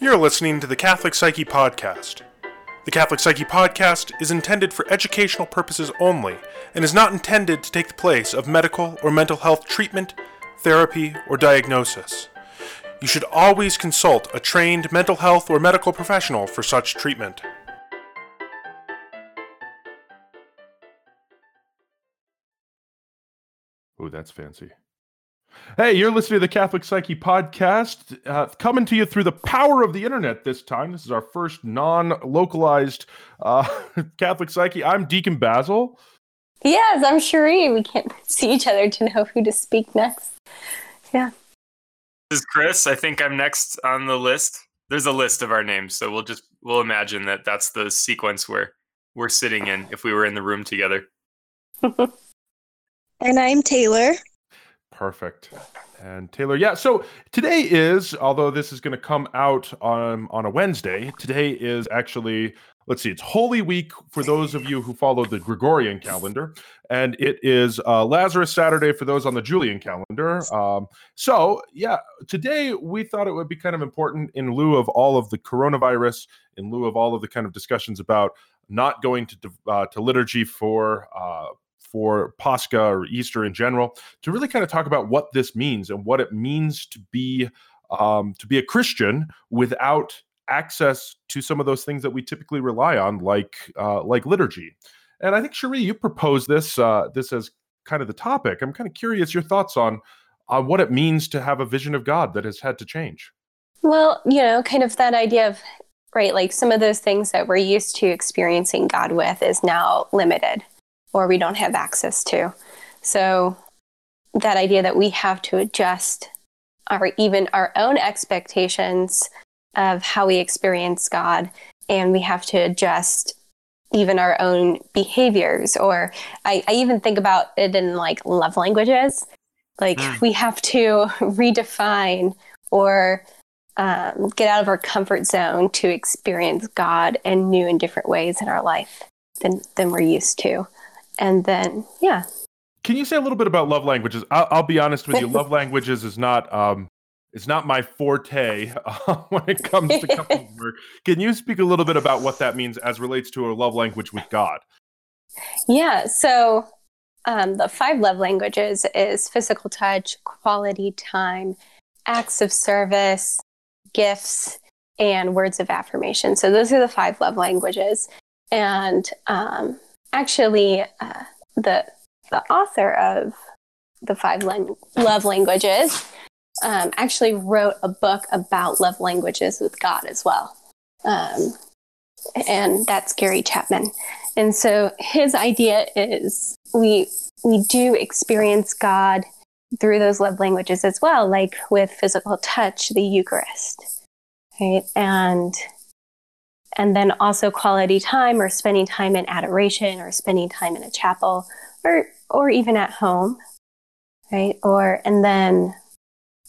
You're listening to the Catholic Psyche Podcast. The Catholic Psyche Podcast is intended for educational purposes only and is not intended to take the place of medical or mental health treatment, therapy, or diagnosis. You should always consult a trained mental health or medical professional for such treatment. Oh, that's fancy. Hey, you're listening to the Catholic Psyche podcast, uh, coming to you through the power of the internet this time. This is our first non localized uh, Catholic Psyche. I'm Deacon Basil. Yes, I'm Cherie. We can't see each other to know who to speak next. Yeah. This is Chris. I think I'm next on the list. There's a list of our names, so we'll just we'll imagine that that's the sequence where we're sitting in if we were in the room together. And I'm Taylor. Perfect. And Taylor, yeah. So today is, although this is going to come out on on a Wednesday, today is actually, let's see, it's Holy Week for those of you who follow the Gregorian calendar, and it is uh, Lazarus Saturday for those on the Julian calendar. Um, so yeah, today we thought it would be kind of important in lieu of all of the coronavirus, in lieu of all of the kind of discussions about not going to uh, to liturgy for. Uh, for Pascha or Easter in general, to really kind of talk about what this means and what it means to be um, to be a Christian without access to some of those things that we typically rely on, like uh, like liturgy. And I think Cherie, you proposed this uh, this as kind of the topic. I'm kind of curious your thoughts on on what it means to have a vision of God that has had to change. Well, you know, kind of that idea of right, like some of those things that we're used to experiencing God with is now limited or we don't have access to. So that idea that we have to adjust our even our own expectations of how we experience God and we have to adjust even our own behaviors or I, I even think about it in like love languages like mm. we have to redefine or um, get out of our comfort zone to experience God in new and different ways in our life than than we're used to and then yeah. Can you say a little bit about love languages? I'll, I'll be honest with you. Love languages is not um it's not my forte uh, when it comes to couples work. Can you speak a little bit about what that means as relates to a love language with god? Yeah so um, the five love languages is physical touch quality time acts of service gifts and words of affirmation. So those are the five love languages. And um, actually uh, the the author of the five love languages um, actually wrote a book about love languages with God as well. Um, and that's Gary Chapman. And so his idea is we we do experience God through those love languages as well, like with physical touch, the Eucharist, right? And and then also quality time or spending time in adoration or spending time in a chapel or or even at home right? Or and then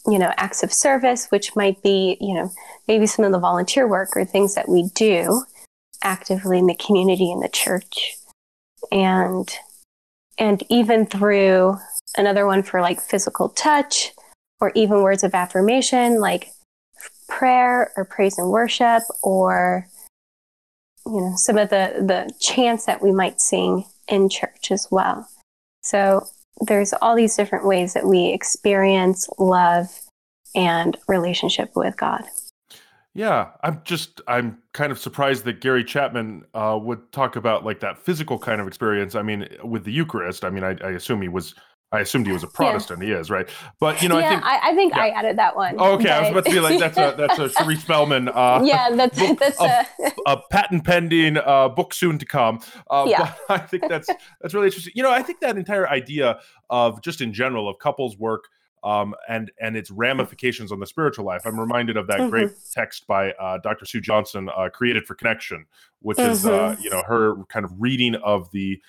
you know acts of service which might be you know maybe some of the volunteer work or things that we do actively in the community in the church. And and even through another one for like physical touch or even words of affirmation like prayer or praise and worship or you know some of the the chants that we might sing in church as well. So there's all these different ways that we experience love and relationship with god. Yeah i'm just i'm kind of surprised that gary chapman uh, would talk about like that physical kind of experience i mean with the eucharist. I mean i, I assume he was I assumed he was a Protestant. Yeah. He is, right? But you know, yeah, I think I, I think yeah. I added that one. Oh, okay, but... I was about to be like, that's a that's a Cherie Spellman. Uh, yeah, that's book, that's a... a, a patent pending uh, book soon to come. Uh, yeah. I think that's that's really interesting. You know, I think that entire idea of just in general of couples work. Um, and and its ramifications on the spiritual life. I'm reminded of that mm-hmm. great text by uh, Dr. Sue Johnson, uh, "Created for Connection," which mm-hmm. is uh, mm-hmm. you know her kind of reading of the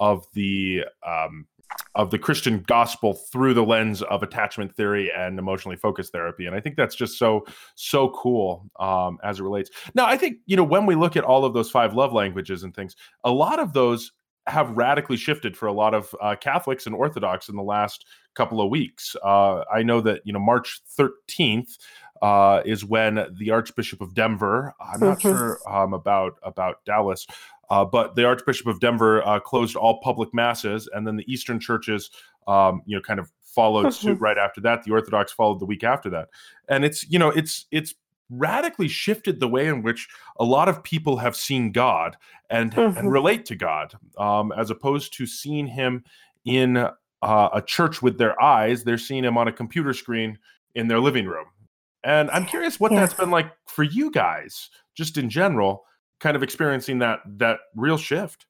of the um, of the Christian gospel through the lens of attachment theory and emotionally focused therapy. And I think that's just so, so cool um, as it relates. Now, I think, you know, when we look at all of those five love languages and things, a lot of those have radically shifted for a lot of uh, Catholics and Orthodox in the last couple of weeks. Uh, I know that you know March 13th uh, is when the Archbishop of Denver. I'm not mm-hmm. sure um, about about Dallas, uh, but the Archbishop of Denver uh, closed all public masses, and then the Eastern churches, um, you know, kind of followed suit right after that. The Orthodox followed the week after that, and it's you know it's it's radically shifted the way in which a lot of people have seen God and, mm-hmm. and relate to God, um, as opposed to seeing Him in uh, a church with their eyes. They're seeing Him on a computer screen in their living room. And I'm curious what yeah. that's been like for you guys, just in general, kind of experiencing that that real shift.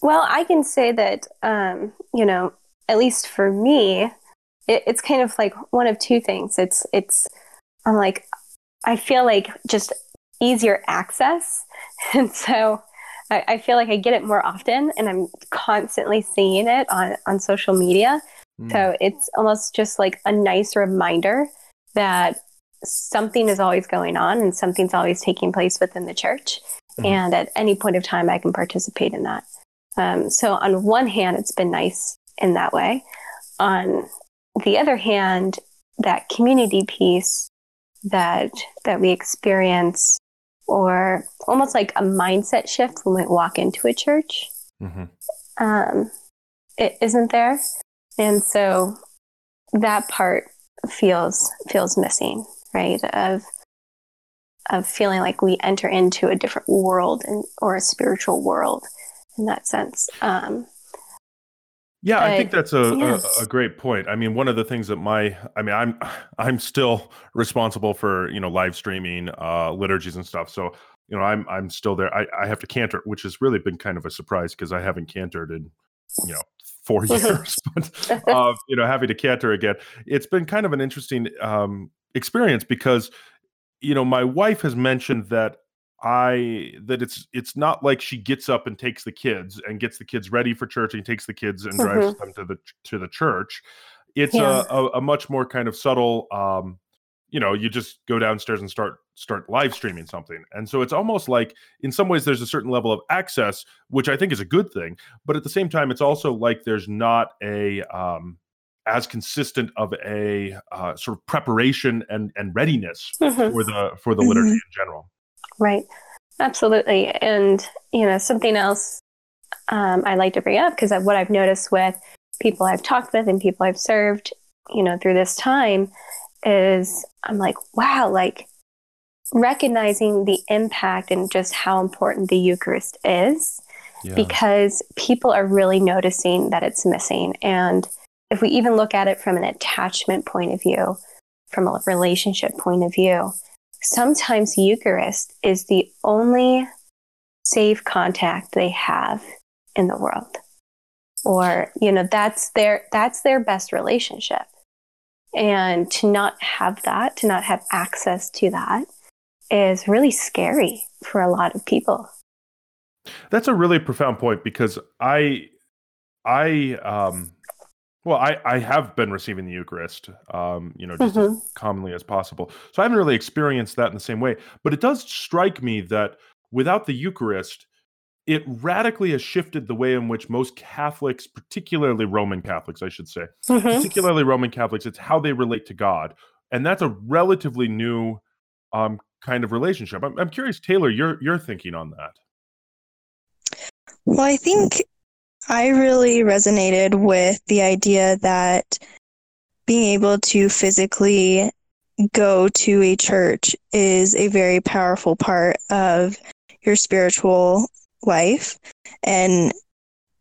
Well, I can say that um, you know, at least for me, it, it's kind of like one of two things. It's it's I'm like I feel like just easier access, and so I, I feel like I get it more often, and I'm constantly seeing it on on social media. Mm. So it's almost just like a nice reminder that something is always going on and something's always taking place within the church. Mm. And at any point of time, I can participate in that. Um, so on one hand, it's been nice in that way. On the other hand, that community piece that that we experience, or almost like a mindset shift when we walk into a church, mm-hmm. um, it isn't there, and so that part feels feels missing, right? Of of feeling like we enter into a different world and or a spiritual world in that sense. Um, yeah, I think that's a, a, a, great point. I mean, one of the things that my, I mean, I'm I'm still responsible for you know live streaming uh, liturgies and stuff. So you know, I'm I'm still there. I, I have to cantor, which has really been kind of a surprise because I haven't cantored in you know four years. but uh, you know, having to cantor again, it's been kind of an interesting um, experience because you know my wife has mentioned that I that it's it's not like she gets up and takes the kids and gets the kids ready for church and takes the kids and mm-hmm. drives them to the to the church. It's yeah. a, a, a much more kind of subtle um you know, you just go downstairs and start start live streaming something. And so it's almost like in some ways there's a certain level of access which I think is a good thing, but at the same time it's also like there's not a um as consistent of a uh, sort of preparation and and readiness mm-hmm. for the for the liturgy mm-hmm. in general. Right. Absolutely. And, you know, something else um, I like to bring up because what I've noticed with people I've talked with and people I've served, you know, through this time is I'm like, wow, like recognizing the impact and just how important the Eucharist is yeah. because people are really noticing that it's missing. And if we even look at it from an attachment point of view, from a relationship point of view, sometimes Eucharist is the only safe contact they have in the world. Or, you know, that's their that's their best relationship. And to not have that, to not have access to that is really scary for a lot of people. That's a really profound point because I I um well, I, I have been receiving the Eucharist, um, you know, just mm-hmm. as commonly as possible. So I haven't really experienced that in the same way. But it does strike me that without the Eucharist, it radically has shifted the way in which most Catholics, particularly Roman Catholics, I should say, mm-hmm. particularly Roman Catholics, it's how they relate to God. And that's a relatively new um, kind of relationship. I'm, I'm curious, Taylor, your your thinking on that. Well, I think I really resonated with the idea that being able to physically go to a church is a very powerful part of your spiritual life. And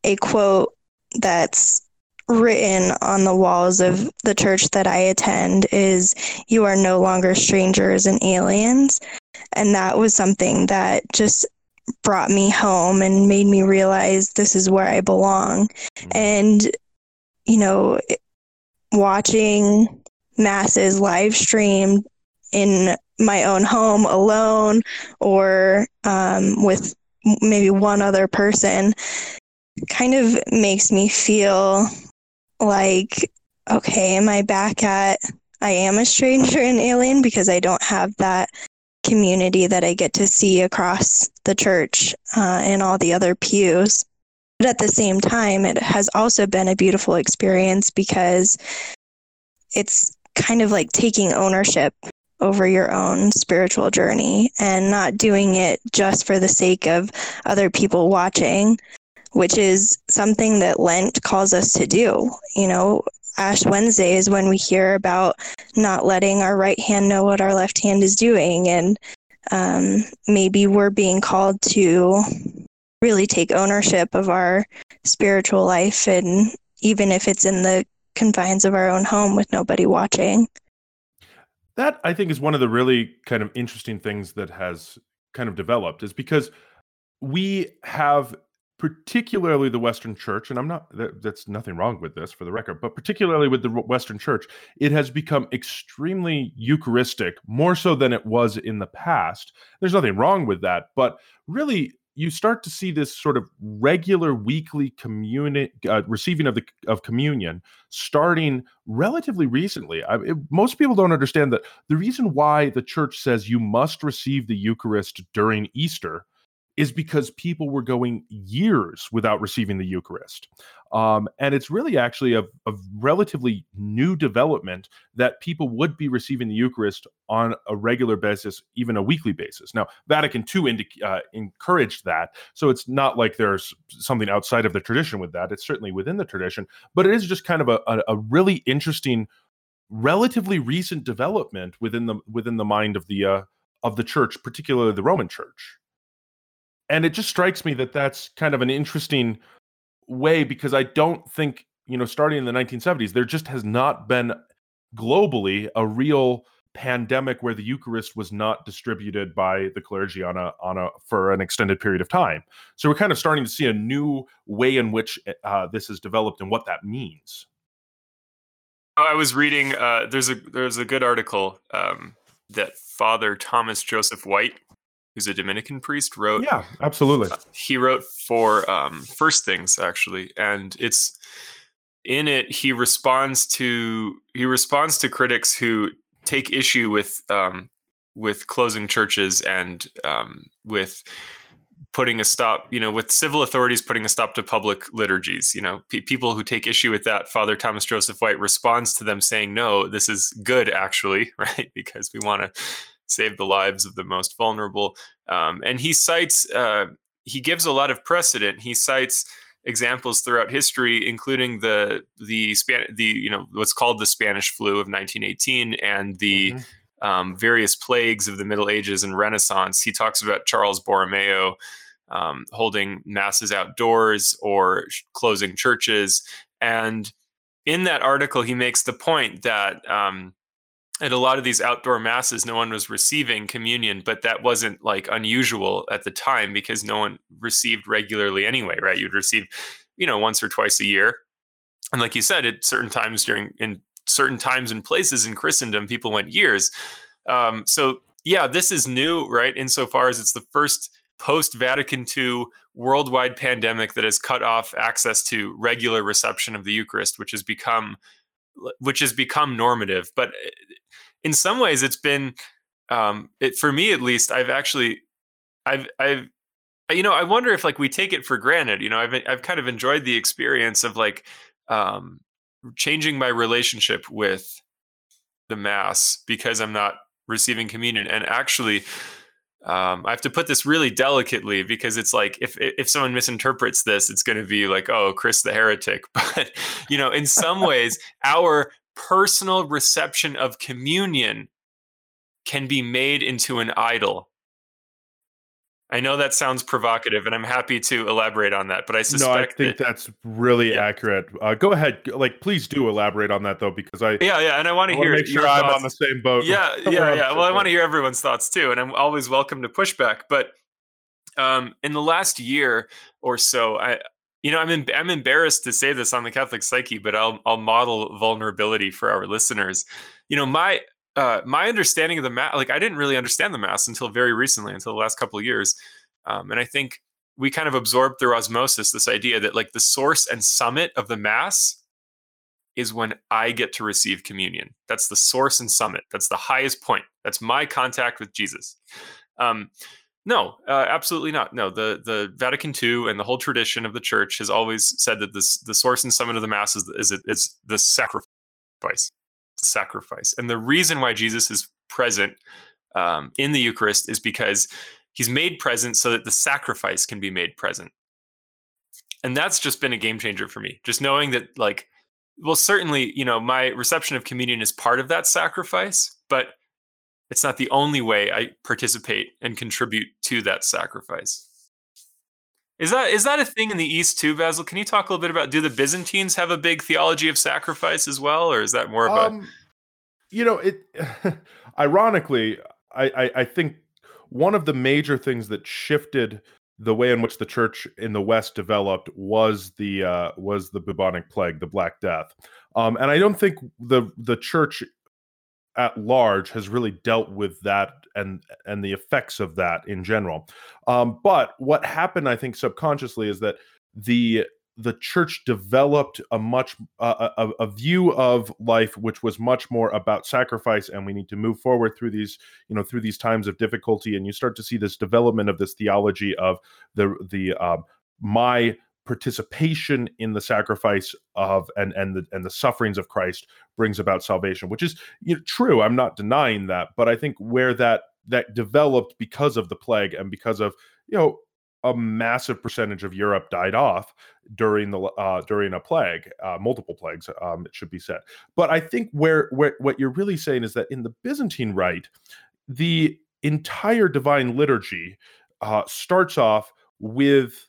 a quote that's written on the walls of the church that I attend is You are no longer strangers and aliens. And that was something that just brought me home and made me realize this is where I belong. Mm-hmm. And, you know, watching masses live streamed in my own home alone or um, with maybe one other person kind of makes me feel like, okay, am I back at I am a stranger and alien because I don't have that community that I get to see across the church uh, and all the other pews. But at the same time, it has also been a beautiful experience because it's kind of like taking ownership over your own spiritual journey and not doing it just for the sake of other people watching, which is something that Lent calls us to do. You know, Ash Wednesday is when we hear about not letting our right hand know what our left hand is doing. And um, maybe we're being called to really take ownership of our spiritual life. And even if it's in the confines of our own home with nobody watching. That I think is one of the really kind of interesting things that has kind of developed is because we have particularly the Western Church, and I'm not that, that's nothing wrong with this for the record, but particularly with the Western Church, it has become extremely Eucharistic, more so than it was in the past. There's nothing wrong with that, but really you start to see this sort of regular weekly communi- uh, receiving of the of communion starting relatively recently. I, it, most people don't understand that the reason why the church says you must receive the Eucharist during Easter is because people were going years without receiving the Eucharist. Um, and it's really actually a, a, relatively new development that people would be receiving the Eucharist on a regular basis, even a weekly basis. Now, Vatican II indi- uh, encouraged that. So it's not like there's something outside of the tradition with that. It's certainly within the tradition, but it is just kind of a, a, a really interesting, relatively recent development within the within the mind of the uh, of the church, particularly the Roman Church and it just strikes me that that's kind of an interesting way because I don't think you know starting in the 1970s there just has not been globally a real pandemic where the Eucharist was not distributed by the clergy on a on a for an extended period of time. So we're kind of starting to see a new way in which uh, this has developed and what that means. I was reading. Uh, there's a there's a good article um, that Father Thomas Joseph White who's a Dominican priest, wrote. Yeah, absolutely. Uh, he wrote for um, First Things actually, and it's in it. He responds to he responds to critics who take issue with um, with closing churches and um, with putting a stop, you know, with civil authorities putting a stop to public liturgies. You know, pe- people who take issue with that, Father Thomas Joseph White responds to them saying, "No, this is good, actually, right? Because we want to save the lives of the most vulnerable. Um, and he cites, uh, he gives a lot of precedent. He cites examples throughout history, including the the Span- the you know what's called the Spanish flu of 1918 and the mm-hmm. um, various plagues of the Middle Ages and Renaissance. He talks about Charles Borromeo um, holding masses outdoors or closing churches, and in that article, he makes the point that um, at a lot of these outdoor masses no one was receiving communion but that wasn't like unusual at the time because no one received regularly anyway right? You'd receive you know once or twice a year. And like you said at certain times during in certain times and places in christendom people went years. Um, so yeah this is new right insofar as it's the first post vatican ii worldwide pandemic that has cut off access to regular reception of the eucharist which has become which has become normative but in some ways it's been um it for me at least i've actually i've i've you know i wonder if like we take it for granted you know i've i've kind of enjoyed the experience of like um changing my relationship with the mass because i'm not receiving communion and actually um, I have to put this really delicately because it's like if if someone misinterprets this, it's going to be like, oh, Chris the heretic. But you know, in some ways, our personal reception of communion can be made into an idol. I know that sounds provocative, and I'm happy to elaborate on that. But I suspect no, I think that, that's really yeah. accurate. Uh, go ahead, like please do elaborate on that though, because I yeah yeah, and I want to hear make sure I'm on the same boat. Yeah yeah yeah. Well, I want to hear everyone's thoughts too, and I'm always welcome to pushback. But um, in the last year or so, I you know, I'm em- I'm embarrassed to say this on the Catholic Psyche, but I'll I'll model vulnerability for our listeners. You know, my uh, my understanding of the mass, like I didn't really understand the mass until very recently, until the last couple of years, um, and I think we kind of absorbed through osmosis this idea that like the source and summit of the mass is when I get to receive communion. That's the source and summit. That's the highest point. That's my contact with Jesus. Um, no, uh, absolutely not. No, the the Vatican II and the whole tradition of the Church has always said that this the source and summit of the Mass is is, is the sacrifice, sacrifice, and the reason why Jesus is present um, in the Eucharist is because he's made present so that the sacrifice can be made present, and that's just been a game changer for me. Just knowing that, like, well, certainly, you know, my reception of communion is part of that sacrifice, but it's not the only way I participate and contribute to that sacrifice. Is that is that a thing in the East too, Basil? Can you talk a little bit about do the Byzantines have a big theology of sacrifice as well, or is that more of um, a you know, it ironically, I, I, I think one of the major things that shifted the way in which the church in the West developed was the uh, was the bubonic plague, the Black Death, um, and I don't think the the church at large has really dealt with that and and the effects of that in general. Um, but what happened, I think, subconsciously is that the the church developed a much uh, a, a, view of life which was much more about sacrifice and we need to move forward through these you know through these times of difficulty and you start to see this development of this theology of the the um, my participation in the sacrifice of and and the and the sufferings of Christ brings about salvation, which is you know, true. I'm not denying that, but I think where that that developed because of the plague and because of you know a massive percentage of Europe died off during the uh, during a plague, uh, multiple plagues, um, it should be said. But I think where where what you're really saying is that in the Byzantine Rite, the entire divine liturgy uh, starts off with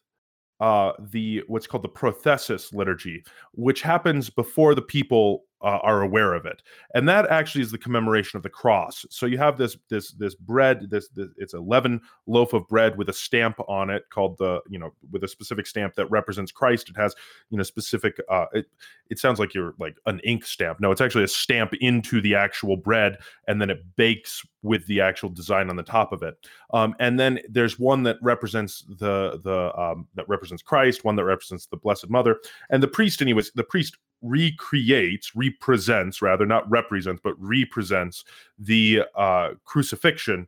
uh, the what's called the prothesis liturgy, which happens before the people uh, are aware of it, and that actually is the commemoration of the cross. So you have this this this bread, this, this it's a leaven loaf of bread with a stamp on it called the you know with a specific stamp that represents Christ. It has you know specific. Uh, it it sounds like you're like an ink stamp. No, it's actually a stamp into the actual bread, and then it bakes with the actual design on the top of it. Um, and then there's one that represents the the um, that represents Christ, one that represents the Blessed Mother, and the priest. Anyways, the priest recreates, represents rather, not represents, but represents the uh, crucifixion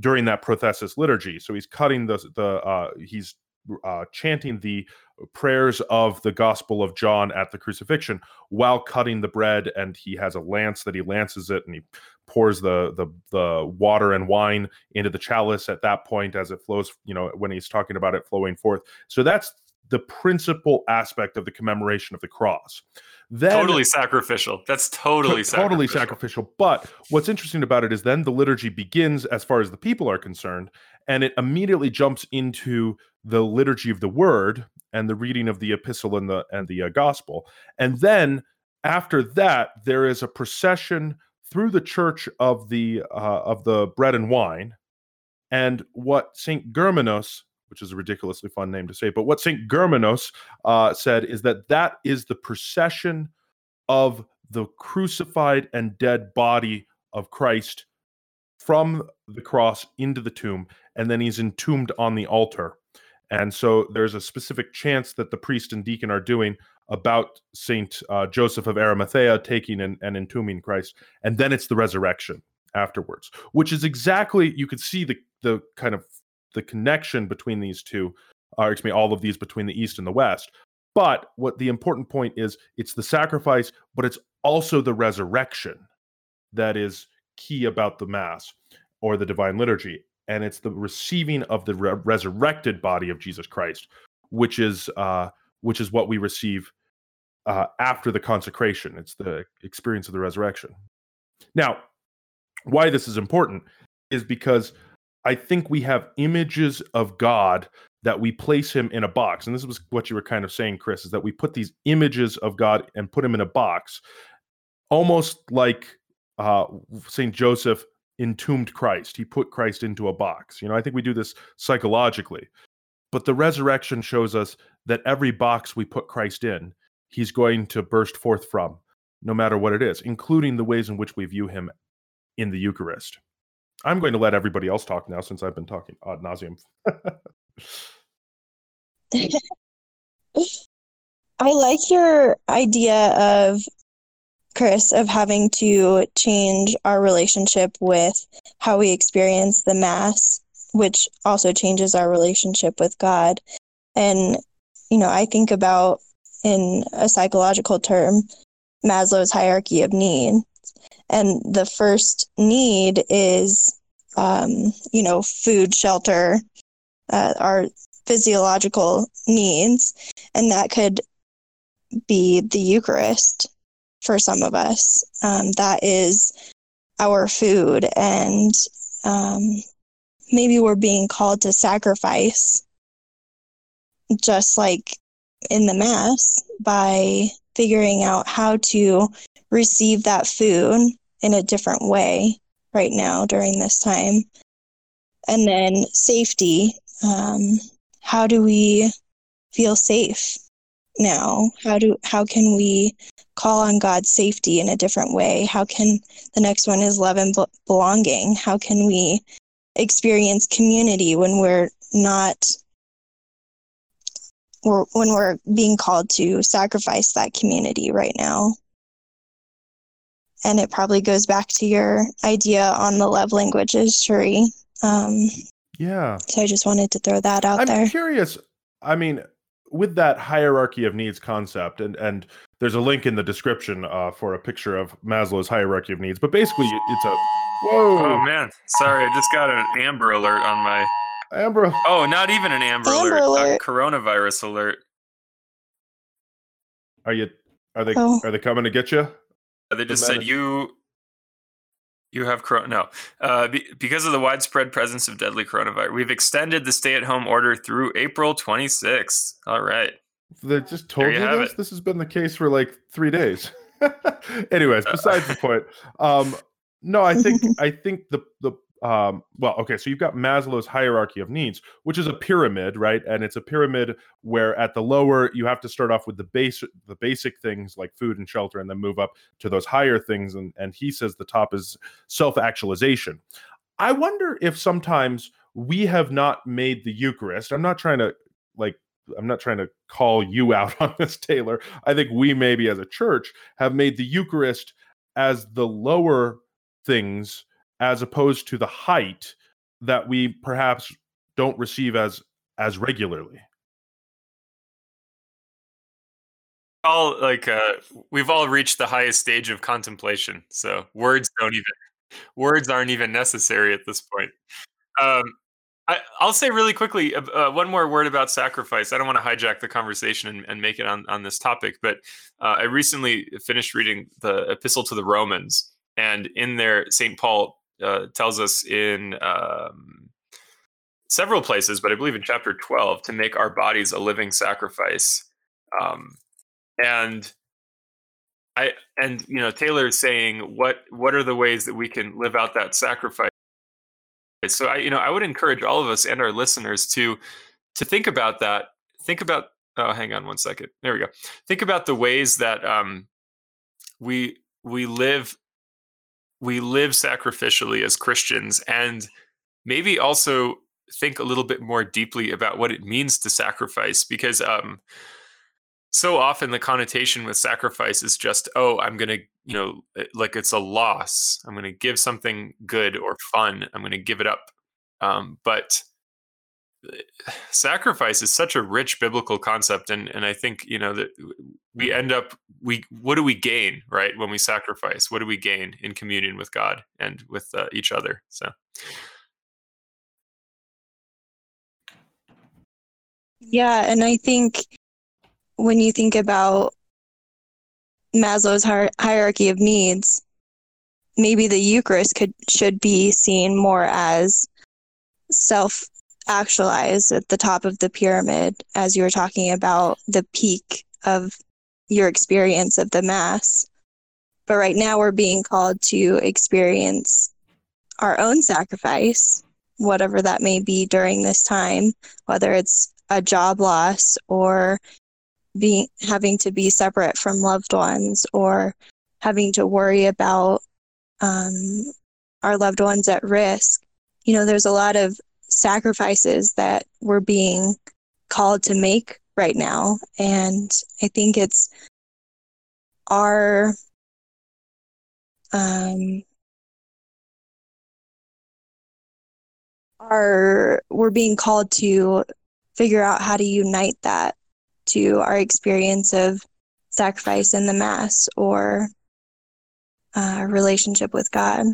during that prothesis liturgy. So he's cutting the the uh, he's uh, chanting the prayers of the Gospel of John at the crucifixion while cutting the bread, and he has a lance that he lances it, and he pours the the the water and wine into the chalice at that point as it flows. You know, when he's talking about it flowing forth. So that's the principal aspect of the commemoration of the cross. Then, totally sacrificial. That's totally sacrificial. totally sacrificial. But what's interesting about it is then the liturgy begins as far as the people are concerned, and it immediately jumps into the liturgy of the word and the reading of the epistle and the and the uh, gospel. And then after that, there is a procession through the church of the uh, of the bread and wine. And what Saint Germanos which is a ridiculously fun name to say. But what St. Germanos uh, said is that that is the procession of the crucified and dead body of Christ from the cross into the tomb, and then he's entombed on the altar. And so there's a specific chants that the priest and deacon are doing about Saint uh, Joseph of Arimathea taking and, and entombing Christ, and then it's the resurrection afterwards, which is exactly you could see the the kind of the connection between these two, or uh, excuse me, all of these between the East and the West. But what the important point is, it's the sacrifice, but it's also the resurrection that is key about the Mass or the Divine Liturgy. And it's the receiving of the re- resurrected body of Jesus Christ, which is uh, which is what we receive uh, after the consecration. It's the experience of the resurrection. Now, why this is important is because I think we have images of God that we place him in a box. And this was what you were kind of saying, Chris, is that we put these images of God and put him in a box, almost like uh, St. Joseph entombed Christ. He put Christ into a box. You know, I think we do this psychologically. But the resurrection shows us that every box we put Christ in, he's going to burst forth from, no matter what it is, including the ways in which we view him in the Eucharist. I'm going to let everybody else talk now since I've been talking ad nauseum. I like your idea of Chris, of having to change our relationship with how we experience the Mass, which also changes our relationship with God. And, you know, I think about in a psychological term, Maslow's hierarchy of needs. And the first need is, um, you know, food, shelter, uh, our physiological needs. And that could be the Eucharist for some of us. Um, that is our food. And um, maybe we're being called to sacrifice, just like in the Mass, by figuring out how to receive that food in a different way right now during this time. And then safety. Um, how do we feel safe now? How do how can we call on God's safety in a different way? How can the next one is love and belonging? How can we experience community when we're not we're, when we're being called to sacrifice that community right now? And it probably goes back to your idea on the love languages, Cherie. Um, yeah. So I just wanted to throw that out there. I'm there. curious. I mean, with that hierarchy of needs concept, and and there's a link in the description uh, for a picture of Maslow's hierarchy of needs. But basically, it's a whoa. Oh man, sorry, I just got an Amber Alert on my. Amber. Oh, not even an Amber, Amber Alert. Alert. A coronavirus alert. Are you? Are they? Oh. Are they coming to get you? They just matter. said you. You have corona. No, uh, be, because of the widespread presence of deadly coronavirus, we've extended the stay-at-home order through April 26th. All right. They just told There you, you this. it. This has been the case for like three days. Anyways, besides the point. Um, no, I think I think the the um, well, okay. So you've got Maslow's hierarchy of needs, which is a pyramid, right? And it's a pyramid where at the lower you have to start off with the base the basic things like food and shelter, and then move up to those higher things. And and he says the top is self actualization. I wonder if sometimes we have not made the Eucharist. I'm not trying to like I'm not trying to call you out on this, Taylor. I think we maybe as a church have made the Eucharist as the lower things as opposed to the height that we perhaps don't receive as as regularly. All like uh, we've all reached the highest stage of contemplation, so words don't even words aren't even necessary at this point. Um, I, I'll say really quickly uh, uh, one more word about sacrifice. I don't want to hijack the conversation and, and make it on, on this topic, but uh, I recently finished reading the Epistle to the Romans, and in there, St. Paul uh, tells us in um, several places, but I believe in chapter 12, to make our bodies a living sacrifice. Um, and I and you know Taylor is saying what what are the ways that we can live out that sacrifice so I, you know, I would encourage all of us and our listeners to to think about that. Think about. Oh, hang on one second. There we go. Think about the ways that um, we we live we live sacrificially as Christians, and maybe also think a little bit more deeply about what it means to sacrifice, because um, so often the connotation with sacrifice is just, oh, I'm gonna, you know, eh, like it's a loss. I'm gonna give something good or fun. I'm gonna give it up. Um, but sacrifice is such a rich biblical concept and and I think you know that we end up we what do we gain right when we sacrifice? What do we gain in communion with God and with uh, each other? So. Yeah, and I think when you think about Maslow's hier- hierarchy of needs, maybe the Eucharist could should be seen more as self actualized at the top of the pyramid as you were talking about the peak of your experience of the mass. But right now we're being called to experience our own sacrifice, whatever that may be during this time, whether it's a job loss or being having to be separate from loved ones or having to worry about um, our loved ones at risk. You know, there's a lot of sacrifices that we're being called to make right now. And I think it's our um, are we're being called to figure out how to unite that to our experience of sacrifice in the mass or uh, relationship with God.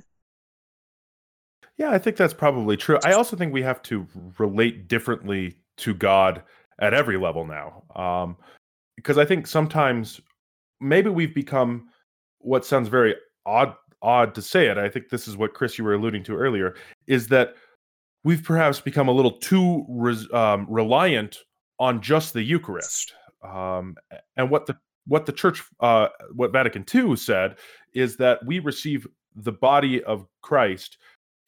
Yeah, I think that's probably true. I also think we have to relate differently to God at every level now. Um, because I think sometimes maybe we've become what sounds very odd odd to say it. I think this is what Chris you were alluding to earlier is that we've perhaps become a little too um, reliant on just the Eucharist. Um, and what the what the church uh, what Vatican II said is that we receive the body of Christ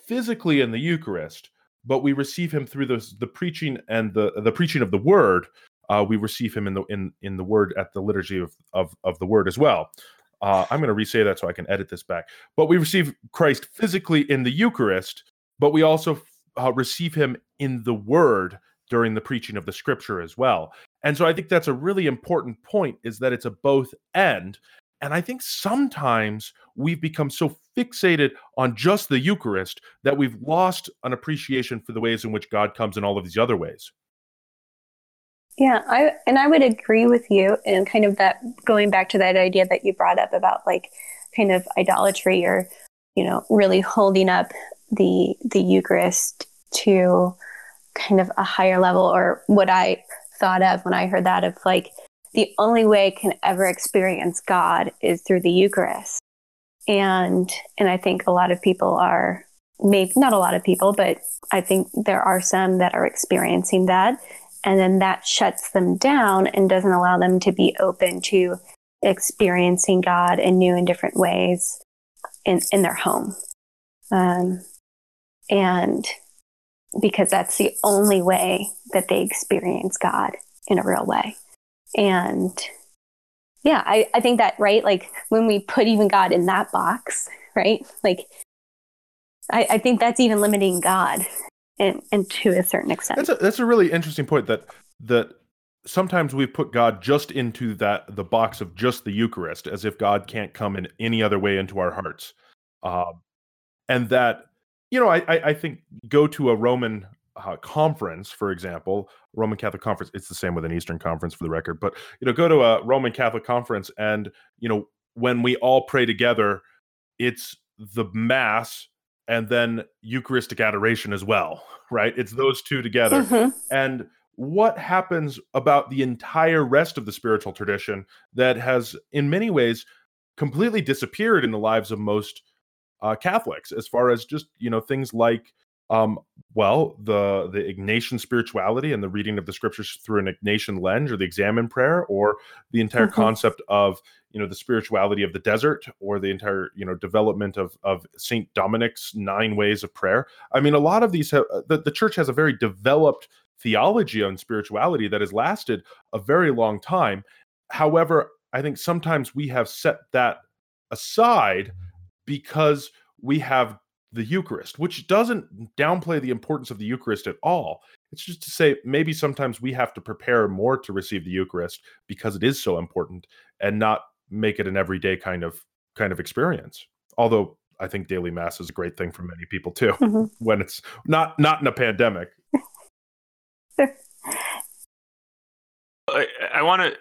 physically in the Eucharist, but we receive him through the the preaching and the the preaching of the word. Uh, we receive him in the in in the word at the liturgy of of, of the word as well. Uh, I'm going to re-say that so I can edit this back. But we receive Christ physically in the Eucharist, but we also uh, receive him in the Word during the preaching of the Scripture as well. And so I think that's a really important point: is that it's a both end. And I think sometimes we've become so fixated on just the Eucharist that we've lost an appreciation for the ways in which God comes in all of these other ways. Yeah, I and I would agree with you and kind of that going back to that idea that you brought up about like kind of idolatry or you know really holding up the the Eucharist to kind of a higher level or what I thought of when I heard that of like the only way I can ever experience God is through the Eucharist. And and I think a lot of people are maybe not a lot of people, but I think there are some that are experiencing that. And then that shuts them down and doesn't allow them to be open to experiencing God in new and different ways in, in their home. Um, and because that's the only way that they experience God in a real way. And yeah, I, I think that, right? Like when we put even God in that box, right? Like I, I think that's even limiting God and, and to a certain extent. That's a, that's a really interesting point that, that sometimes we put God just into that, the box of just the Eucharist as if God can't come in any other way into our hearts. Um, and that you know, I, I, think go to a Roman uh, conference, for example, Roman Catholic conference. It's the same with an Eastern conference, for the record. But you know, go to a Roman Catholic conference, and you know, when we all pray together, it's the Mass and then Eucharistic adoration as well, right? It's those two together. Mm-hmm. And what happens about the entire rest of the spiritual tradition that has, in many ways, completely disappeared in the lives of most uh, Catholics as far as just you know things like um, well the the Ignatian spirituality and the reading of the scriptures through an Ignatian lens or the examen prayer or the entire mm-hmm. concept of you know the spirituality of the desert or the entire you know development of of Saint Dominic's nine ways of prayer. I mean a lot of these have, the, the church has a very developed theology on spirituality that has lasted a very long time. However, I think sometimes we have set that aside because we have the Eucharist, which doesn't downplay the importance of the Eucharist at all. It's just to say maybe sometimes we have to prepare more to receive the Eucharist because it is so important and not make it an everyday kind of kind of experience. Although I think daily mass is a great thing for many people too mm-hmm. when it's not not in a pandemic. I, I want to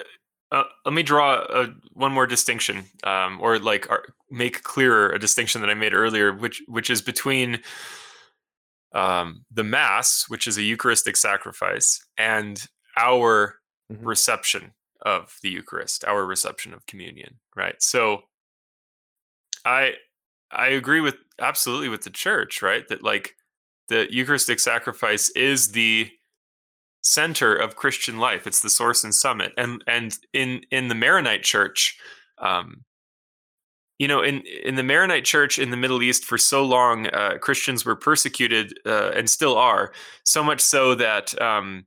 uh, let me draw a, one more distinction, um, or like make clearer a distinction that I made earlier, which which is between um, the Mass, which is a Eucharistic sacrifice, and our mm-hmm. reception of the Eucharist, our reception of communion. Right. So, I I agree with absolutely with the Church. Right. That like the Eucharistic sacrifice is the center of Christian life. It's the source and summit. And and in in the Maronite Church, um, you know, in in the Maronite Church in the Middle East for so long, uh, Christians were persecuted uh, and still are. So much so that um,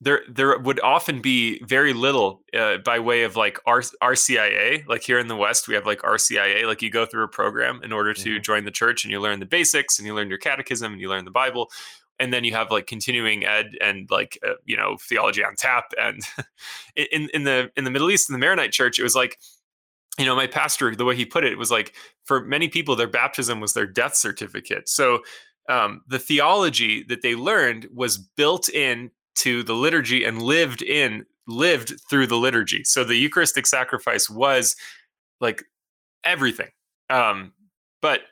there there would often be very little uh, by way of like R- RCIA. Like here in the West, we have like RCIA. Like you go through a program in order to mm-hmm. join the church, and you learn the basics, and you learn your catechism, and you learn the Bible and then you have like continuing ed and like uh, you know theology on tap and in in the in the middle east in the maronite church it was like you know, my pastor, the way he put it, was like for many people, their baptism was their death certificate. So um, the theology that they learned was built in to the liturgy and lived in lived through the liturgy. So the Eucharistic sacrifice was like everything. Um, but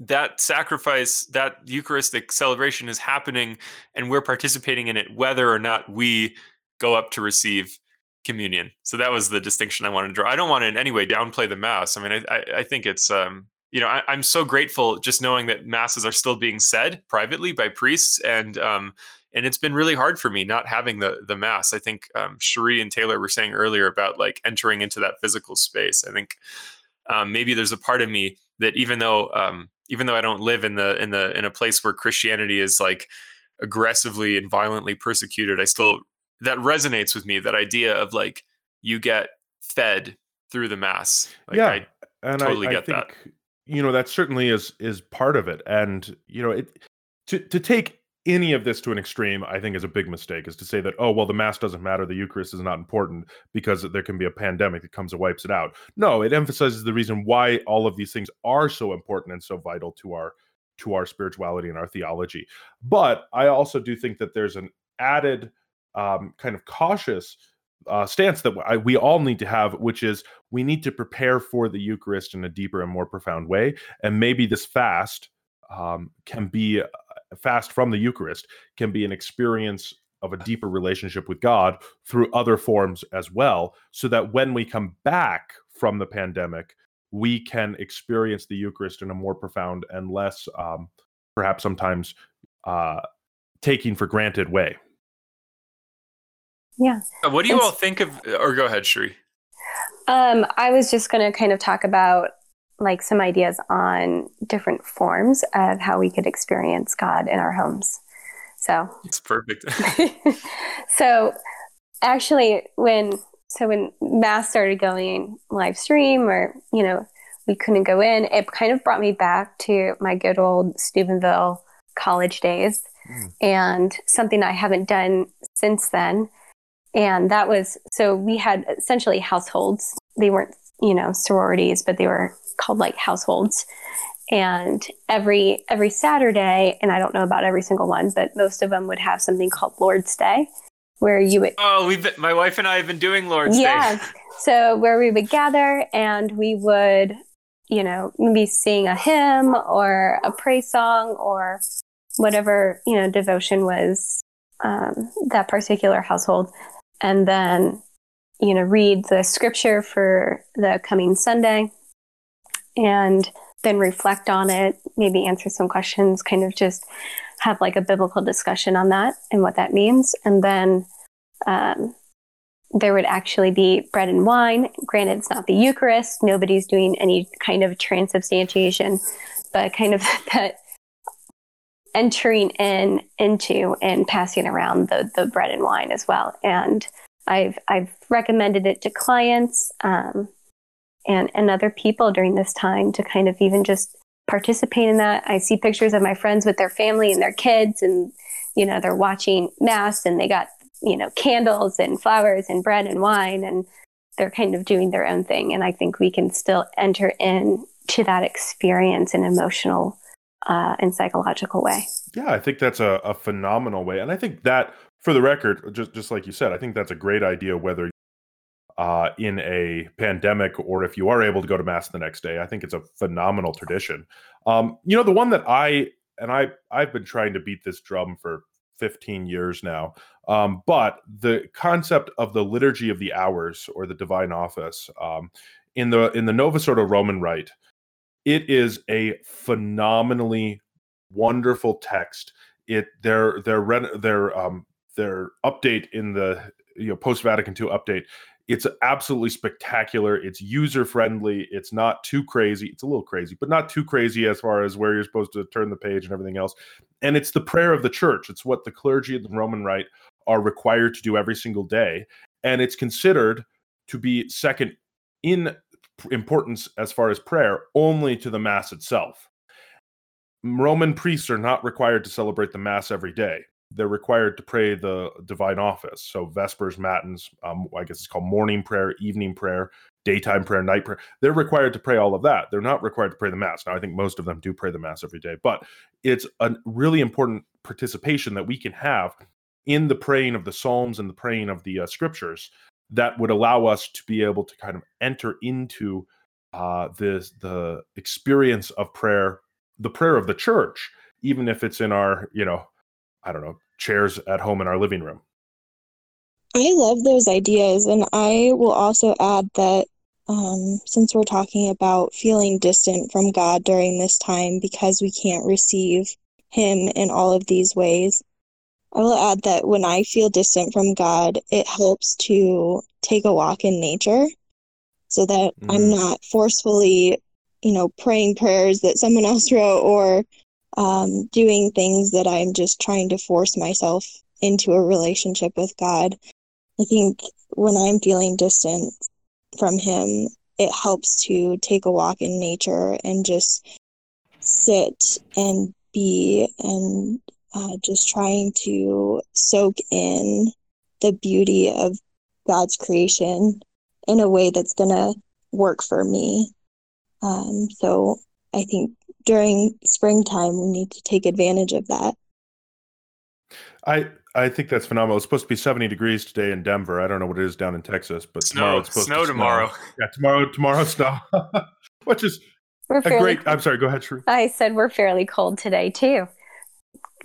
that sacrifice, that Eucharistic celebration is happening, and we're participating in it, whether or not we go up to receive communion. So that was the distinction I wanted to draw. I don't want to in any way downplay the mass. I mean, I, I, think it's, um, you know, I, am so grateful just knowing that masses are still being said privately by priests, and um, and it's been really hard for me not having the the mass. I think um, Cherie and Taylor were saying earlier about like entering into that physical space. I think um, maybe there's a part of me that even though um, even though I don't live in the in the in a place where Christianity is like aggressively and violently persecuted, I still that resonates with me. That idea of like you get fed through the mass. Like, yeah, I and totally I, I get think that. you know that certainly is is part of it, and you know it to to take any of this to an extreme, I think is a big mistake. Is to say that oh well, the mass doesn't matter, the Eucharist is not important because there can be a pandemic that comes and wipes it out. No, it emphasizes the reason why all of these things are so important and so vital to our to our spirituality and our theology. But I also do think that there's an added um, kind of cautious uh, stance that I, we all need to have, which is we need to prepare for the Eucharist in a deeper and more profound way. And maybe this fast um, can be fast from the Eucharist can be an experience of a deeper relationship with God through other forms as well, so that when we come back from the pandemic, we can experience the Eucharist in a more profound and less, um, perhaps sometimes, uh, taking for granted way. Yeah. Uh, What do you It's- all think of? Or go ahead, Cherie. Um, I was just going to kind of talk about like some ideas on different forms of how we could experience God in our homes. So, It's perfect. so actually, when so when mass started going live stream, or you know, we couldn't go in, it kind of brought me back to my good old Steubenville college days, Mm. and something I haven't done since then. And that was so we had essentially households. They weren't, you know, sororities, but they were called like households. And every every Saturday, and I don't know about every single one, but most of them would have something called Lord's Day, where you would oh, we've been, my wife and I have been doing Lord's yeah. Day. Yeah, so where we would gather and we would, you know, maybe sing a hymn or a praise song or whatever, you know, devotion was um, that particular household. And then, you know, read the scripture for the coming Sunday and then reflect on it, maybe answer some questions, kind of just have like a biblical discussion on that and what that means. And then, um, there would actually be bread and wine. Granted, it's not the Eucharist. Nobody's doing any kind of transubstantiation, but kind of that entering in into and passing around the the bread and wine as well. And I've I've recommended it to clients um, and and other people during this time to kind of even just participate in that. I see pictures of my friends with their family and their kids, and you know they're watching mass and they got you know candles and flowers and bread and wine and they're kind of doing their own thing. And i think we can still enter in to that experience in emotional uh, and psychological way. Yeah, I think that's a, a phenomenal way, and I think that, for the record, just just like you said, I think that's a great idea. Whether uh, in a pandemic or if you are able to go to mass the next day, I think it's a phenomenal tradition. Um, you know, the one that I and I I've been trying to beat this drum for 15 years now, um, but the concept of the liturgy of the hours or the divine office um, in the in the Novus Ordo Roman Rite, it is a phenomenally wonderful text. It their their their um their update in the you know post Vatican II update. It's absolutely spectacular. It's user friendly. It's not too crazy. It's a little crazy, but not too crazy as far as where you're supposed to turn the page and everything else. And it's the prayer of the church. It's what the clergy of the Roman Rite are required to do every single day, and it's considered to be second in importance as far as prayer only to the mass itself. Roman priests are not required to celebrate the mass every day. They're required to pray the divine office. So vespers, matins, um, I guess it's called morning prayer, evening prayer, daytime prayer, night prayer. They're required to pray all of that. They're not required to pray the mass. Now, I think most of them do pray the mass every day, but it's a really important participation that we can have in the praying of the Psalms and the praying of the uh, scriptures that would allow us to be able to kind of enter into uh, this the experience of prayer, the prayer of the church, even if it's in our, you know, I don't know, chairs at home in our living room. I love those ideas, and I will also add that um, since we're talking about feeling distant from God during this time because we can't receive Him in all of these ways, I will add that when I feel distant from God, it helps to take a walk in nature so that mm. I'm not forcefully, you know, praying prayers that someone else wrote or um, doing things that I'm just trying to force myself into a relationship with God. I think when I'm feeling distant from Him, it helps to take a walk in nature and just sit and be and uh, just trying to soak in the beauty of God's creation in a way that's going to work for me. Um, so I think during springtime, we need to take advantage of that. I I think that's phenomenal. It's supposed to be 70 degrees today in Denver. I don't know what it is down in Texas, but snow, tomorrow it's supposed snow to tomorrow. Snow. Yeah, tomorrow tomorrow snow. Which is we're a great I'm sorry, go ahead, Cherie. I said we're fairly cold today too.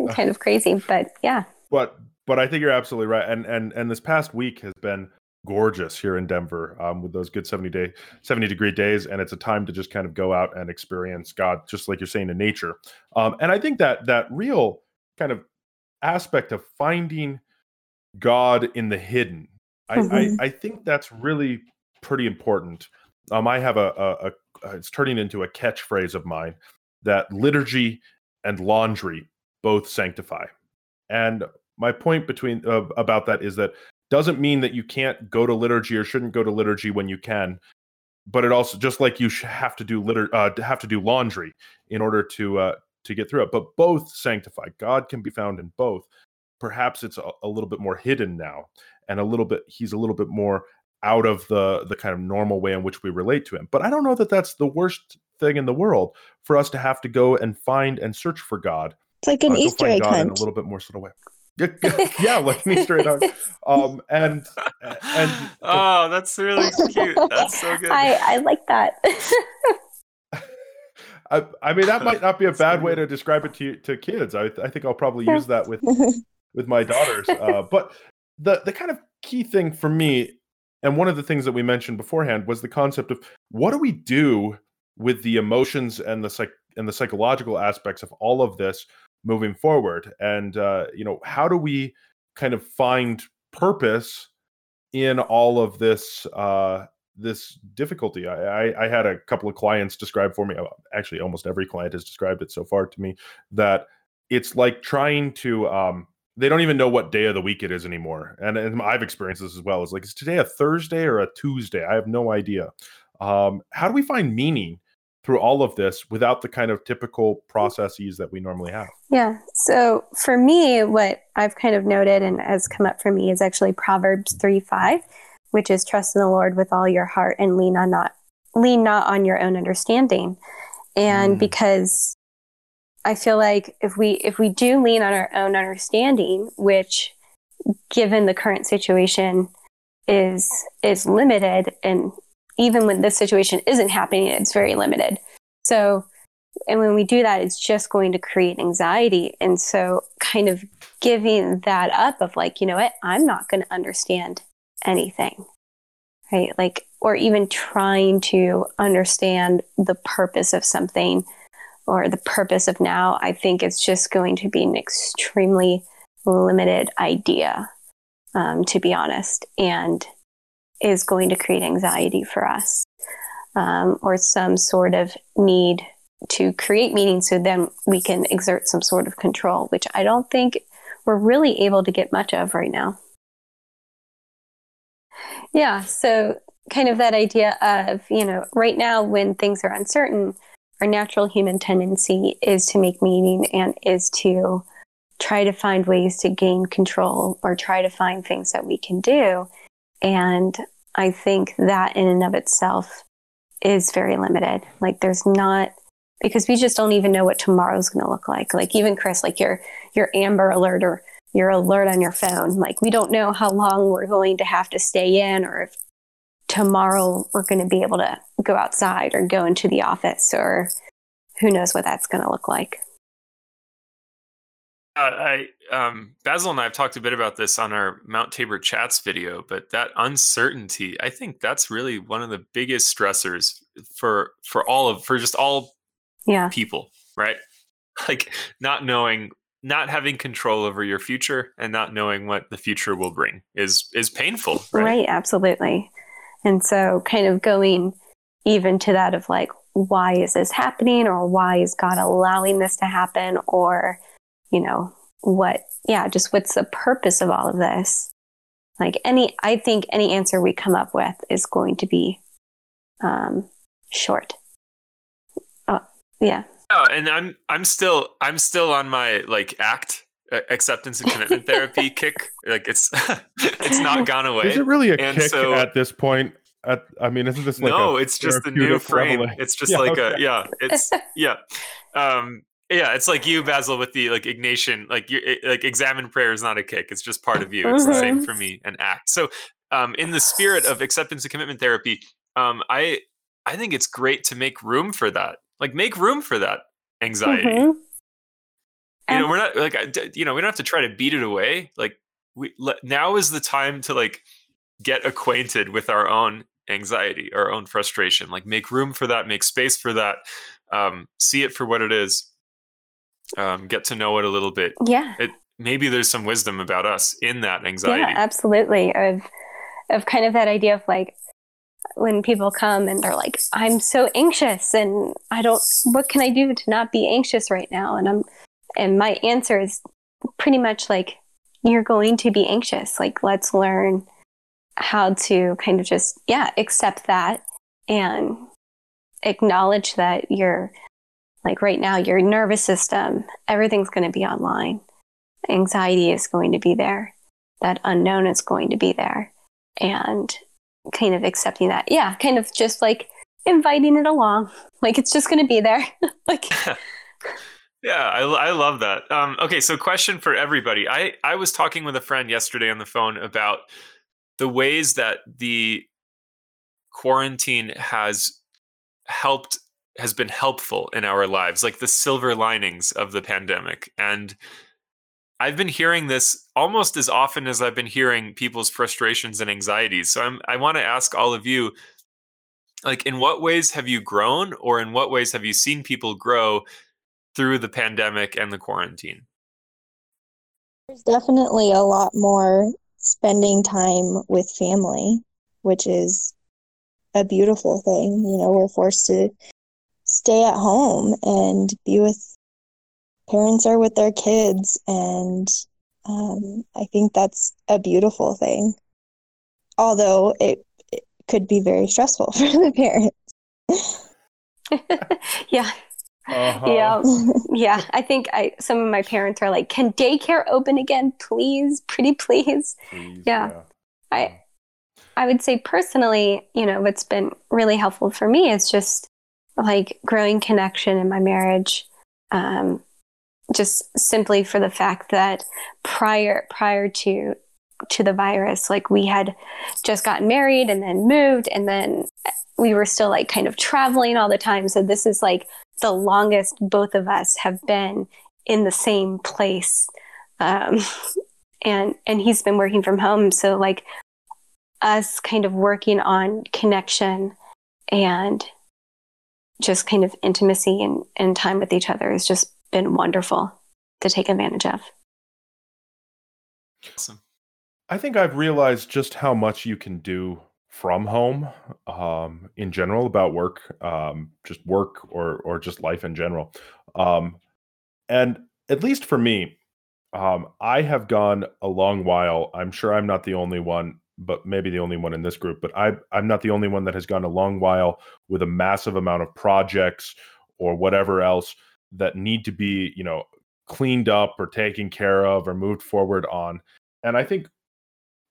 Uh-huh. Kind of crazy, but yeah. But but I think you're absolutely right. And and and this past week has been gorgeous here in Denver um, with those good 70 day 70 degree days and it's a time to just kind of go out and experience God just like you're saying in nature. Um, and I think that that real kind of aspect of finding God in the hidden I, mm-hmm. I, I think that's really pretty important. Um, I have a, a, a it's turning into a catchphrase of mine that liturgy and laundry both sanctify. And my point between uh, about that is that doesn't mean that you can't go to liturgy or shouldn't go to liturgy when you can but it also just like you have to do litter uh, have to do laundry in order to uh, to get through it but both sanctify. God can be found in both. Perhaps it's a, a little bit more hidden now and a little bit he's a little bit more out of the the kind of normal way in which we relate to him but i don't know that that's the worst thing in the world for us to have to go and find and search for god it's like an uh, easter egg hunt in a little bit more sort of way yeah, like me straight up. Um, and and oh, that's really cute. That's so good. I I like that. I, I mean that might not be a bad way to describe it to to kids. I I think I'll probably use that with with my daughters. Uh, but the the kind of key thing for me, and one of the things that we mentioned beforehand was the concept of what do we do with the emotions and the psych and the psychological aspects of all of this moving forward. And uh, you know how do we kind of find purpose in all of this uh, this difficulty? I, I, I had a couple of clients describe for me uh, actually almost every client has described it so far to me that it's like trying to um, they don't even know what day of the week it is anymore. And, and i've experienced this as well. It's like is today a thursday or a tuesday? I have no idea. Um, how do we find meaning through all of this without the kind of typical processes that we normally have. Yeah. So for me, what I've kind of noted and has come up for me is actually Proverbs 3 5, which is trust in the Lord with all your heart and lean on not lean not on your own understanding. And mm. because I feel like if we if we do lean on our own understanding, which given the current situation is is limited and even when this situation isn't happening, it's very limited. So, and when we do that, it's just going to create anxiety. And so, kind of giving that up of like, you know what, I'm not going to understand anything, right? Like, or even trying to understand the purpose of something or the purpose of now, I think it's just going to be an extremely limited idea, um, to be honest. And is going to create anxiety for us um, or some sort of need to create meaning so then we can exert some sort of control, which I don't think we're really able to get much of right now. Yeah, so kind of that idea of, you know, right now when things are uncertain, our natural human tendency is to make meaning and is to try to find ways to gain control or try to find things that we can do. And I think that in and of itself is very limited. Like there's not because we just don't even know what tomorrow's going to look like. Like even Chris, like your your Amber Alert or your alert on your phone, like we don't know how long we're going to have to stay in, or if tomorrow we're going to be able to go outside or go into the office, or who knows what that's going to look like. I um, Basil and I have talked a bit about this on our Mount Tabor chats video, but that uncertainty, I think that's really one of the biggest stressors for for all of for just all yeah. people, right? Like not knowing not having control over your future and not knowing what the future will bring is is painful, right? Right, absolutely. And so kind of going even to that of like why is this happening or why is God allowing this to happen or you know what yeah just what's the purpose of all of this like any i think any answer we come up with is going to be um short yeah. Oh, and I'm I'm still I'm still on my like ACT uh, acceptance and commitment therapy kick. Like it's it's not gone away. Is it really a and kick so, at this point? At, I mean, isn't this like no? it's just the new frame. Revelation? It's just yeah, like okay. a yeah. It's yeah. Um, yeah, it's like you, Basil, with the like Ignatian, like you like examen prayer is not a kick; it's just part of you. It's mm-hmm. the same for me and ACT. So, um, in the spirit of acceptance and commitment therapy, um, I I think it's great to make room for that. Like make room for that anxiety. Mm-hmm. You know, we're not like you know we don't have to try to beat it away. Like we now is the time to like get acquainted with our own anxiety, our own frustration. Like make room for that, make space for that, um, see it for what it is, um, get to know it a little bit. Yeah. It, maybe there's some wisdom about us in that anxiety. Yeah, absolutely. Of of kind of that idea of like when people come and they're like, I'm so anxious and I don't, what can I do to not be anxious right now? And I'm, and my answer is pretty much like, you're going to be anxious. Like, let's learn how to kind of just, yeah, accept that and acknowledge that you're like right now, your nervous system, everything's going to be online. Anxiety is going to be there. That unknown is going to be there. And kind of accepting that. Yeah, kind of just like inviting it along. Like it's just going to be there. like Yeah, I, I love that. Um, okay, so question for everybody. I, I was talking with a friend yesterday on the phone about the ways that the quarantine has helped has been helpful in our lives, like the silver linings of the pandemic. And I've been hearing this almost as often as I've been hearing people's frustrations and anxieties. So I'm, I want to ask all of you like in what ways have you grown or in what ways have you seen people grow through the pandemic and the quarantine? There's definitely a lot more spending time with family, which is a beautiful thing. You know, we're forced to stay at home and be with parents are with their kids. And um, i think that's a beautiful thing. Although it, it could be very stressful for the parents. Yeah. Uh-huh. yeah. Yeah. I think i some of my parents are like can daycare open again please? Pretty please, please yeah. yeah. I i would say personally you know what's been really helpful for me is just like growing connection in my marriage um, just simply for the fact that prior prior to to the virus like we had just gotten married and then moved and then we were still like kind of traveling all the time. So this is like the longest both of us have been in the same place um, and and he's been working from home. So like us kind of working on connection and just kind of intimacy and, and time with each other has just been wonderful to take advantage of. Awesome. I think I've realized just how much you can do from home um, in general about work, um, just work or or just life in general. Um, and at least for me, um, I have gone a long while. I'm sure I'm not the only one, but maybe the only one in this group. But I, I'm not the only one that has gone a long while with a massive amount of projects or whatever else that need to be you know cleaned up or taken care of or moved forward on and i think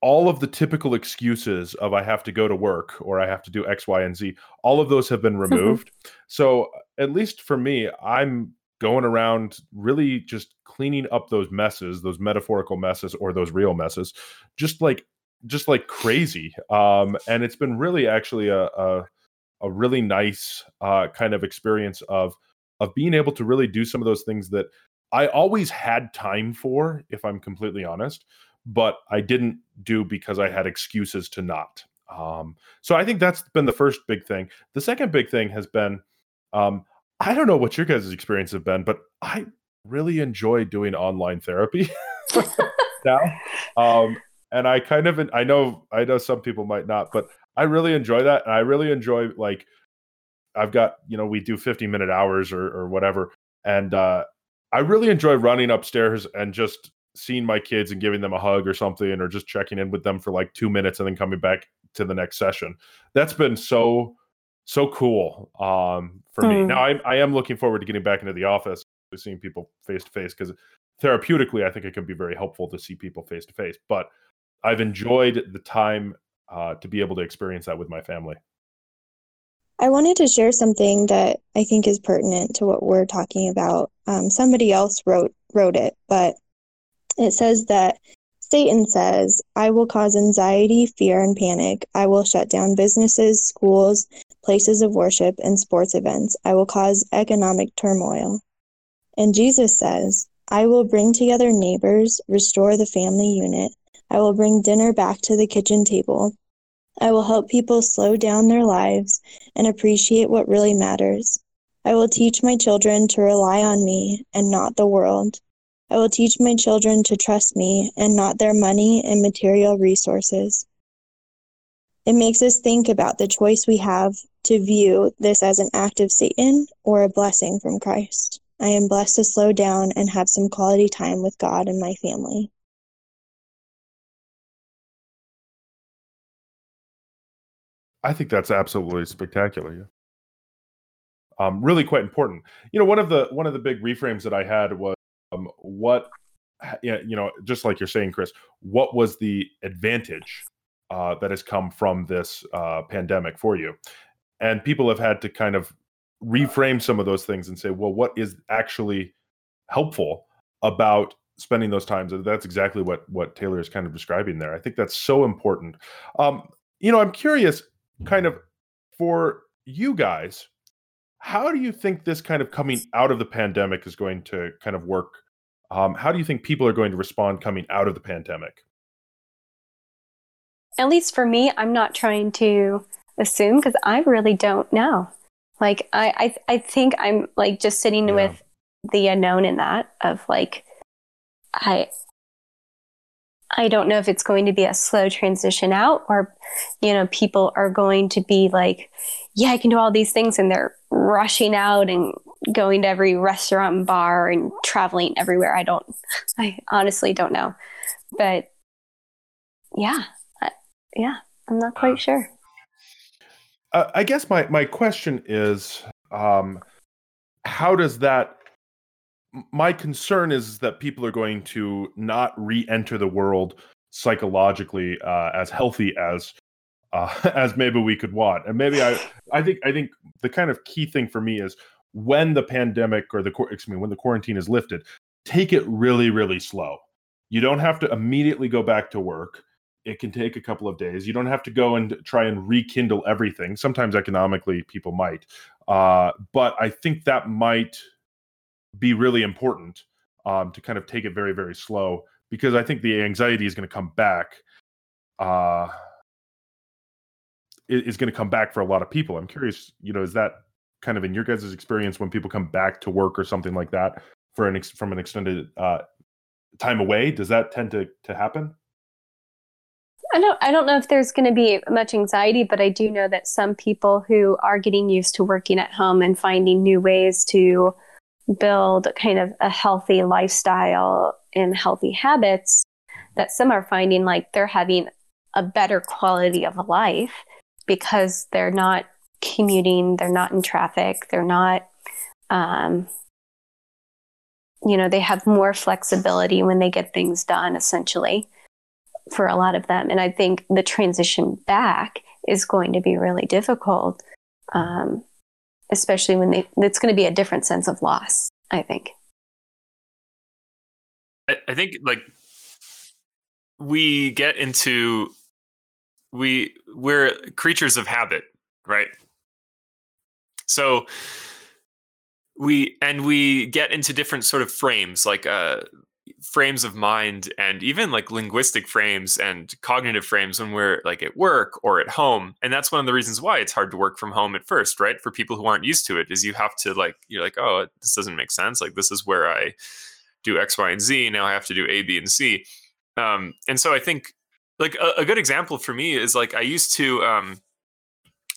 all of the typical excuses of I have to go to work or I have to do X, Y, and Z, all of those have been mm-hmm. removed. so, at least for me, I'm going around really just cleaning up those messes, those metaphorical messes or those real messes, just like just like crazy. Um, and it's been really actually a a, a really nice uh, kind of experience of of being able to really do some of those things that I always had time for, if I'm completely honest, but I didn't do because I had excuses to not. Um, so I think that's been the first big thing. The second big thing has been um, I don't know what your guys' experience have been, but I really enjoy doing online therapy now. Um, and I kind of I know I know some people might not, but I really enjoy that. And I really enjoy like I've got, you know, we do 50 minute hours or or whatever. And uh I really enjoy running upstairs and just seeing my kids and giving them a hug or something or just checking in with them for like 2 minutes and then coming back to the next session. That's been so so cool um for me. Now I I am looking forward to getting back into the office, seeing people face to face because therapeutically I think it can be very helpful to see people face to face. But I've enjoyed the time uh, to be able to experience that with my family. I wanted to share something that I think is pertinent to what we're talking about. Um, somebody else wrote wrote it, but it says that Satan says, "I will cause anxiety, fear, and panic. I will shut down businesses, schools, places of worship, and sports events. I will cause economic turmoil." And Jesus says, "I will bring together neighbors, restore the family unit, I will bring dinner back to the kitchen table. I will help people slow down their lives and appreciate what really matters. I will teach my children to rely on me and not the world. I will teach my children to trust me and not their money and material resources. It makes us think about the choice we have to view this as an act of Satan or a blessing from Christ. I am blessed to slow down and have some quality time with God and my family. I think that's absolutely spectacular. Yeah. Um, really quite important. You know, one of the one of the big reframes that I had was um, what, you know, just like you're saying, Chris, what was the advantage uh, that has come from this uh, pandemic for you? And people have had to kind of reframe some of those things and say, well, what is actually helpful about spending those times? And that's exactly what what Taylor is kind of describing there. I think that's so important. Um, you know, I'm curious kind of for you guys, how do you think this kind of coming out of the pandemic is going to kind of work? Um, how do you think people are going to respond coming out of the pandemic? At least for me, I'm not trying to assume because I really don't know. Like I, I, I think I'm like just sitting yeah. with the unknown in that of like, I, I don't know if it's going to be a slow transition out or, you know, people are going to be like, yeah, I can do all these things. And they're rushing out and going to every restaurant and bar and traveling everywhere. I don't, I honestly don't know. But yeah, yeah, I'm not quite sure. Uh, I guess my, my question is um, how does that my concern is that people are going to not re-enter the world psychologically uh, as healthy as uh, as maybe we could want. And maybe I I think I think the kind of key thing for me is when the pandemic or the excuse me when the quarantine is lifted, take it really really slow. You don't have to immediately go back to work. It can take a couple of days. You don't have to go and try and rekindle everything. Sometimes economically people might, uh, but I think that might be really important um, to kind of take it very very slow because I think the anxiety is going to come back. Uh, is going to come back for a lot of people. I'm curious, you know, is that kind of in your guys' experience when people come back to work or something like that for an ex- from an extended uh, time away? Does that tend to to happen? I don't I don't know if there's going to be much anxiety, but I do know that some people who are getting used to working at home and finding new ways to build kind of a healthy lifestyle and healthy habits that some are finding like they're having a better quality of life because they're not commuting, they're not in traffic, they're not, um, you know, they have more flexibility when they get things done, essentially. for a lot of them. And I think the transition back is going to be really difficult, um, especially when they, it's going to be a different sense of loss, I think. I, I think like we get into we we're creatures of habit, right? So we and we get into different sort of frames like uh frames of mind and even like linguistic frames and cognitive frames when we're like at work or at home and that's one of the reasons why it's hard to work from home at first right for people who aren't used to it is you have to like you're like oh this doesn't make sense like this is where i do x y and z now i have to do a b and c um, and so i think like a, a good example for me is like i used to um,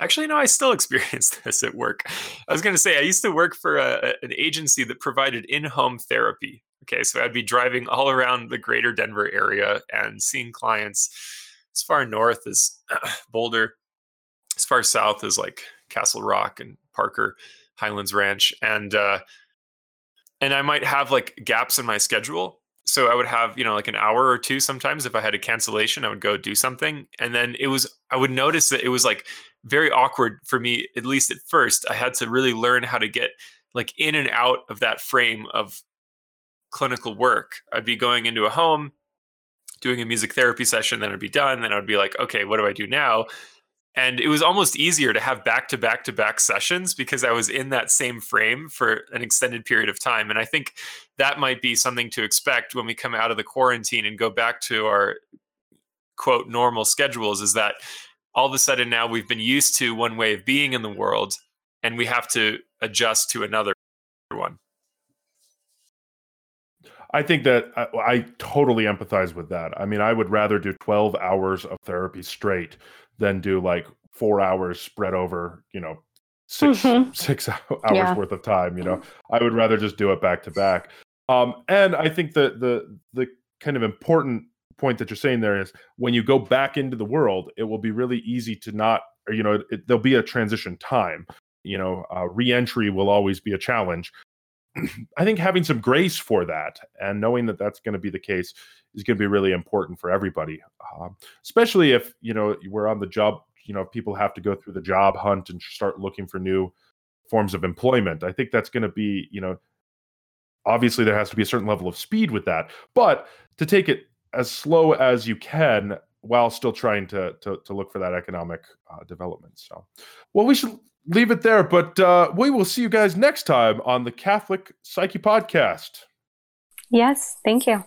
Actually, no, I still experience this at work. I was going to say, I used to work for a, an agency that provided in home therapy. Okay, so I'd be driving all around the greater Denver area and seeing clients as far north as Boulder, as far south as like Castle Rock and Parker, Highlands Ranch, and uh, and I might have like gaps in my schedule. So I would have you know like an hour or two sometimes if I had a cancellation, I would go do something, and then it was I would notice that it was like very awkward for me, at least at first. I had to really learn how to get like in and out of that frame of clinical work. I'd be going into a home, doing a music therapy session, then I'd be done. Then I'd be like, okay, what do I do now? And it was almost easier to have back to back to back sessions because I was in that same frame for an extended period of time. And I think that might be something to expect when we come out of the quarantine and go back to our quote normal schedules is that all of a sudden now we've been used to one way of being in the world and we have to adjust to another one i think that I, I, totally empathize with that i mean i would rather do 12 hours of therapy straight than do like four hours spread over you know 6 mm-hmm. six hours yeah. worth of time you know i would rather just do it back to back um, and i think that the the kind of important point that you're saying there is when you go back into the world, it will be really easy to not, or, you know, it, there'll be a transition time. You know, uh, reentry will always be a challenge. I think having some grace for that and knowing that that's going to be the case is going to be really important for everybody, um, especially if, you know, we're on the job, you know, people have to go through the job hunt and start looking for new forms of employment. I think that's going to be, you know, obviously there has to be a certain level of speed with that, but to take it as slow as you can while still trying to to, to look for that economic uh, development. So, well, we should leave it there, but uh, we will see you guys next time on the Catholic Psyche Podcast. Yes, thank you.